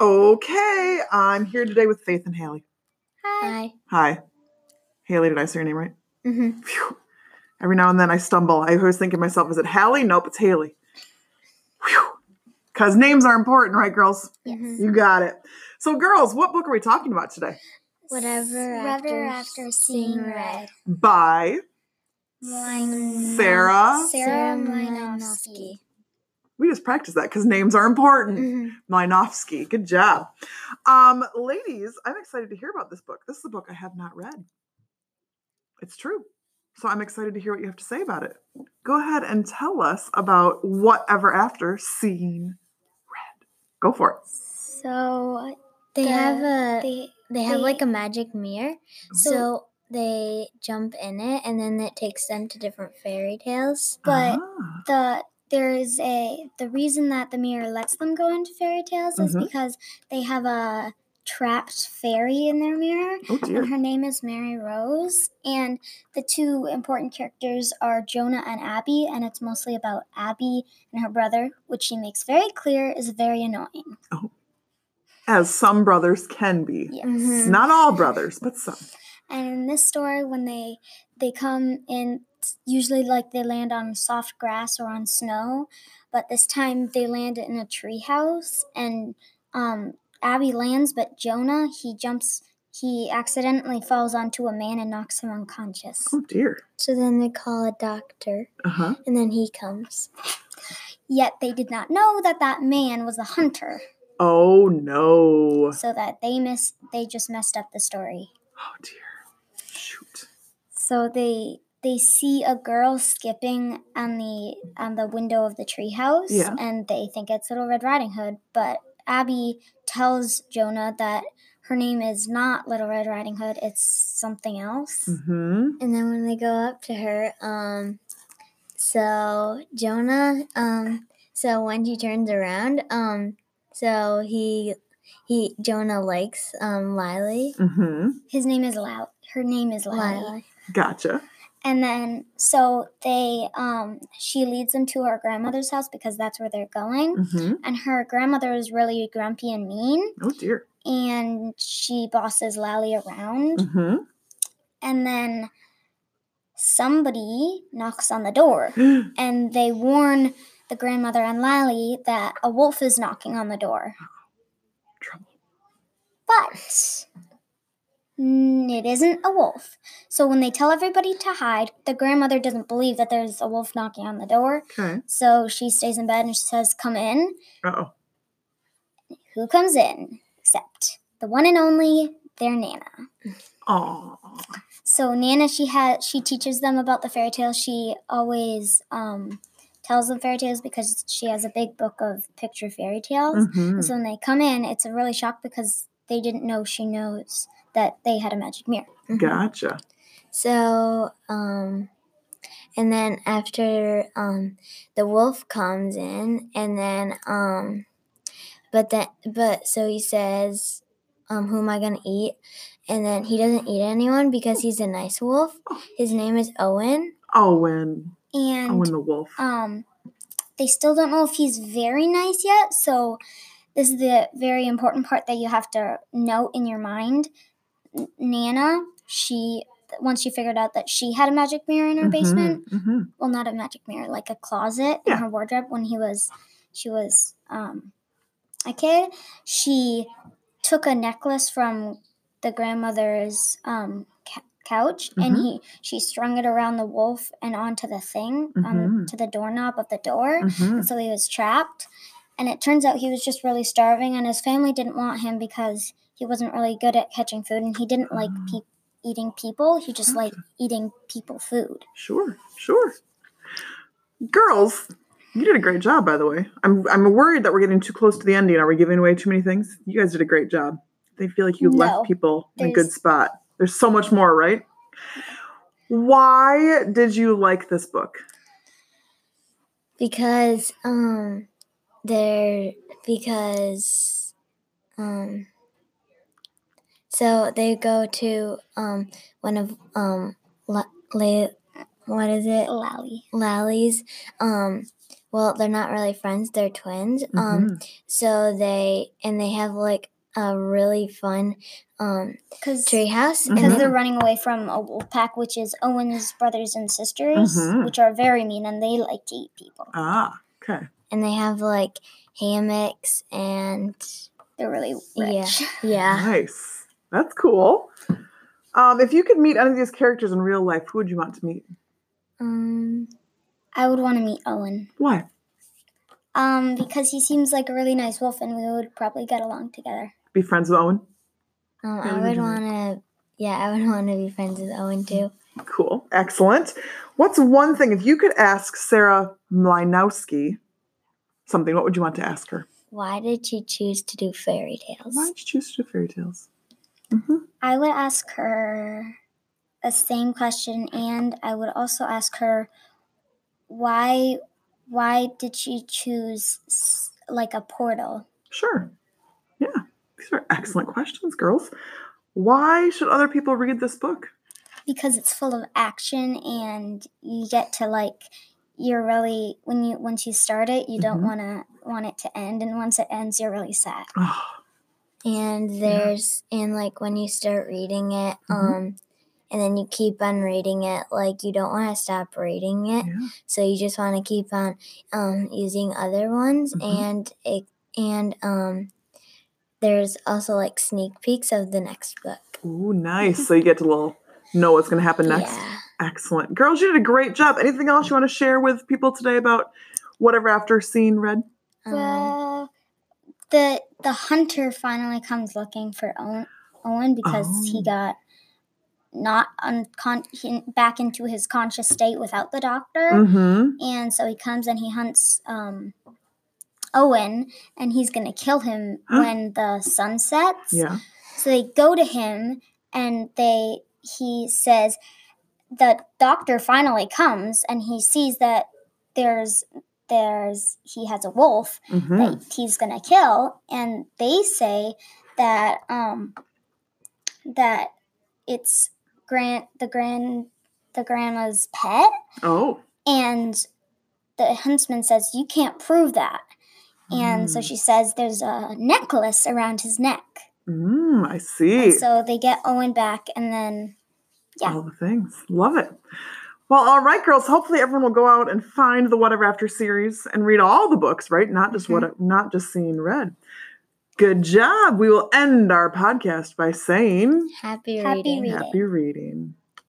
Okay, I'm here today with Faith and Haley. Hi. Hi. Haley, did I say your name right? Mm-hmm. Phew. Every now and then I stumble. I always think to myself, is it Hallie? Nope, it's Haley. Because names are important, right, girls? Yes. You got it. So, girls, what book are we talking about today? Whatever after, after seeing red. By Mine- Sarah. Sarah Mlynowski. We just practice that because names are important. Mhm. Mlynowski. Good job. Um, ladies, I'm excited to hear about this book. This is a book I have not read. It's true. So I'm excited to hear what you have to say about it. Go ahead and tell us about whatever after seeing red. Go for it. So They the- have a they they have they- like a magic mirror. So- So they jump in it and then it takes them to different fairy tales. but Ah, the there's a the reason that the mirror lets them go into fairy tales is Mhm. because they have a trapped fairy in their mirror oh dear. and her name is Mary Rose and the two important characters are Jonah and Abby and it's mostly about Abby and her brother which she makes very clear is very annoying. Oh. As some brothers can be. Yes. Mhm. Not all brothers, but some. And in this story, when they they come in, usually like they land on soft grass or on snow, but this time they land in a tree house, and um, Abby lands, but Jonah he jumps. He accidentally falls onto a man and knocks him unconscious. Oh dear. So then they call a doctor Uh huh. and then he comes. Yet they did not know that that man was a hunter, Oh no. so that they miss they just messed up the story. Oh dear. Shoot. So they they see a girl skipping on the on the window of the treehouse, Yeah. and they think it's Little Red Riding Hood. But Abby tells Jonah that her name is not Little Red Riding Hood; it's something else. Mm-hmm. And then when they go up to her, um so Jonah, um so when she turns around, um so he he Jonah likes um Lily. Mm-hmm. His name is Lal. Her name is Lally. Lily. Gotcha. And then so they um she leads them to her grandmother's house because that's where they're going. Mm-hmm. And her grandmother is really grumpy and mean Oh dear. and she bosses Lally around. Mm-hmm. And then somebody knocks on the door and they warn the grandmother and Lally that a wolf is knocking on the door. Trouble. But it isn't a wolf. So when they tell everybody to hide, the grandmother doesn't believe that there's a wolf knocking on the door. Okay. So she stays in bed and she says, Come in. Uh-oh. Who comes in? Except the one and only their Nana. Oh. So Nana, she has she teaches them about the fairy tales. She always um, tells them fairy tales because she has a big book of picture fairy tales. Mm-hmm. So when they come in, it's a really shock because they didn't know she knows that they had a magic mirror. Mhm. Gotcha. So, um, and then after um, the wolf comes in, and then um, but then but so he says, um, who am I gonna eat? And then he doesn't eat anyone because he's a nice wolf. His name is Owen. Owen. And Owen the wolf. um, they still don't know if he's very nice yet. So this is the very important part that you have to note in your mind. Nana, she once she figured out that she had a magic mirror in her basement. Mm-hmm. Well, not a magic mirror, like a closet Yeah. in her wardrobe when he was she was um, a kid. She took a necklace from the grandmother's um, ca- couch and Mhm. he she strung it around the wolf and onto the thing Mhm. on to the doorknob of the door Mm-hmm. so he was trapped and it turns out he was just really starving and his family didn't want him because he wasn't really good at catching food and he didn't like Oh. pe- eating people he just liked eating people food Sure, sure. Girls, you did a great job, by the way. I'm I'm worried that we're getting too close to the ending. Are we giving away too many things? You guys did a great job. They feel like you No, left people in a good spot. There's so much more, right? Why did you like this book? because um they're because um so they go to um one of um La, La, what is it lally Lally's um well, they're not really friends, they're twins. Um Mhm. so they and they have like a really fun um Because treehouse Mhm. they're running away from a wolf pack, which is Owen's brothers and sisters, Mhm. which are very mean and they like to eat people. Ah, okay. and they have like hammocks and They're really Yeah. yeah. Nice. That's cool. Um, if you could meet any of these characters in real life, who would you want to meet? Um I would want to meet Owen. Why? Um, because he seems like a really nice wolf and we would probably get along together. Be friends with Owen? um, I would want to yeah, I would want to be friends with Owen too. Cool. Excellent. What's one thing, if you could ask Sarah Mlynowski something, what would you want to ask her? Why did she choose to do fairy tales? Why did she choose to do fairy tales? Hmm I would ask her the same question and I would also ask her why why did she choose like a portal? Sure. Yeah. These are excellent questions, girls. Why should other people read this book? because it's full of action and you get to like you're really when you once you start it you don't Mhm. want to want it to end and once it ends you're really sad Oh, And there's and like when you start reading it, Mhm. um, and then you keep on reading it, like you don't want to stop reading it, yeah. so you just want to keep on um using other ones, Mhm. and it and um, there's also like sneak peeks of the next book. Ooh, nice. So you get to little know what's going to happen next. Yeah. Excellent. Girls, you did a great job. Anything else you want to share with people today about whatever after seeing red? Um, the the hunter finally comes looking for Owen, Owen because he Oh. got not uncon- he- back into his conscious state without the doctor Mm-hmm. and so he comes and he hunts um Owen and he's going to kill him when the sun sets Yeah. So they go to him and they he says the doctor finally comes and he sees that there's there's he has a wolf Mm-hmm. that he's gonna kill and they say that um that it's grant the grand the grandma's pet Oh. and the huntsman says you can't prove that and so Mm. she says there's a necklace around his neck Mm, I see. and so they get Owen back, and then yeah. All the things. Love it. Well, all right, girls. Hopefully, everyone will go out and find the Whatever After series and read all the books, right? Not just what, mm-hmm. not just seeing red. Good job. We will end our podcast by saying happy Happy reading. reading. happy reading.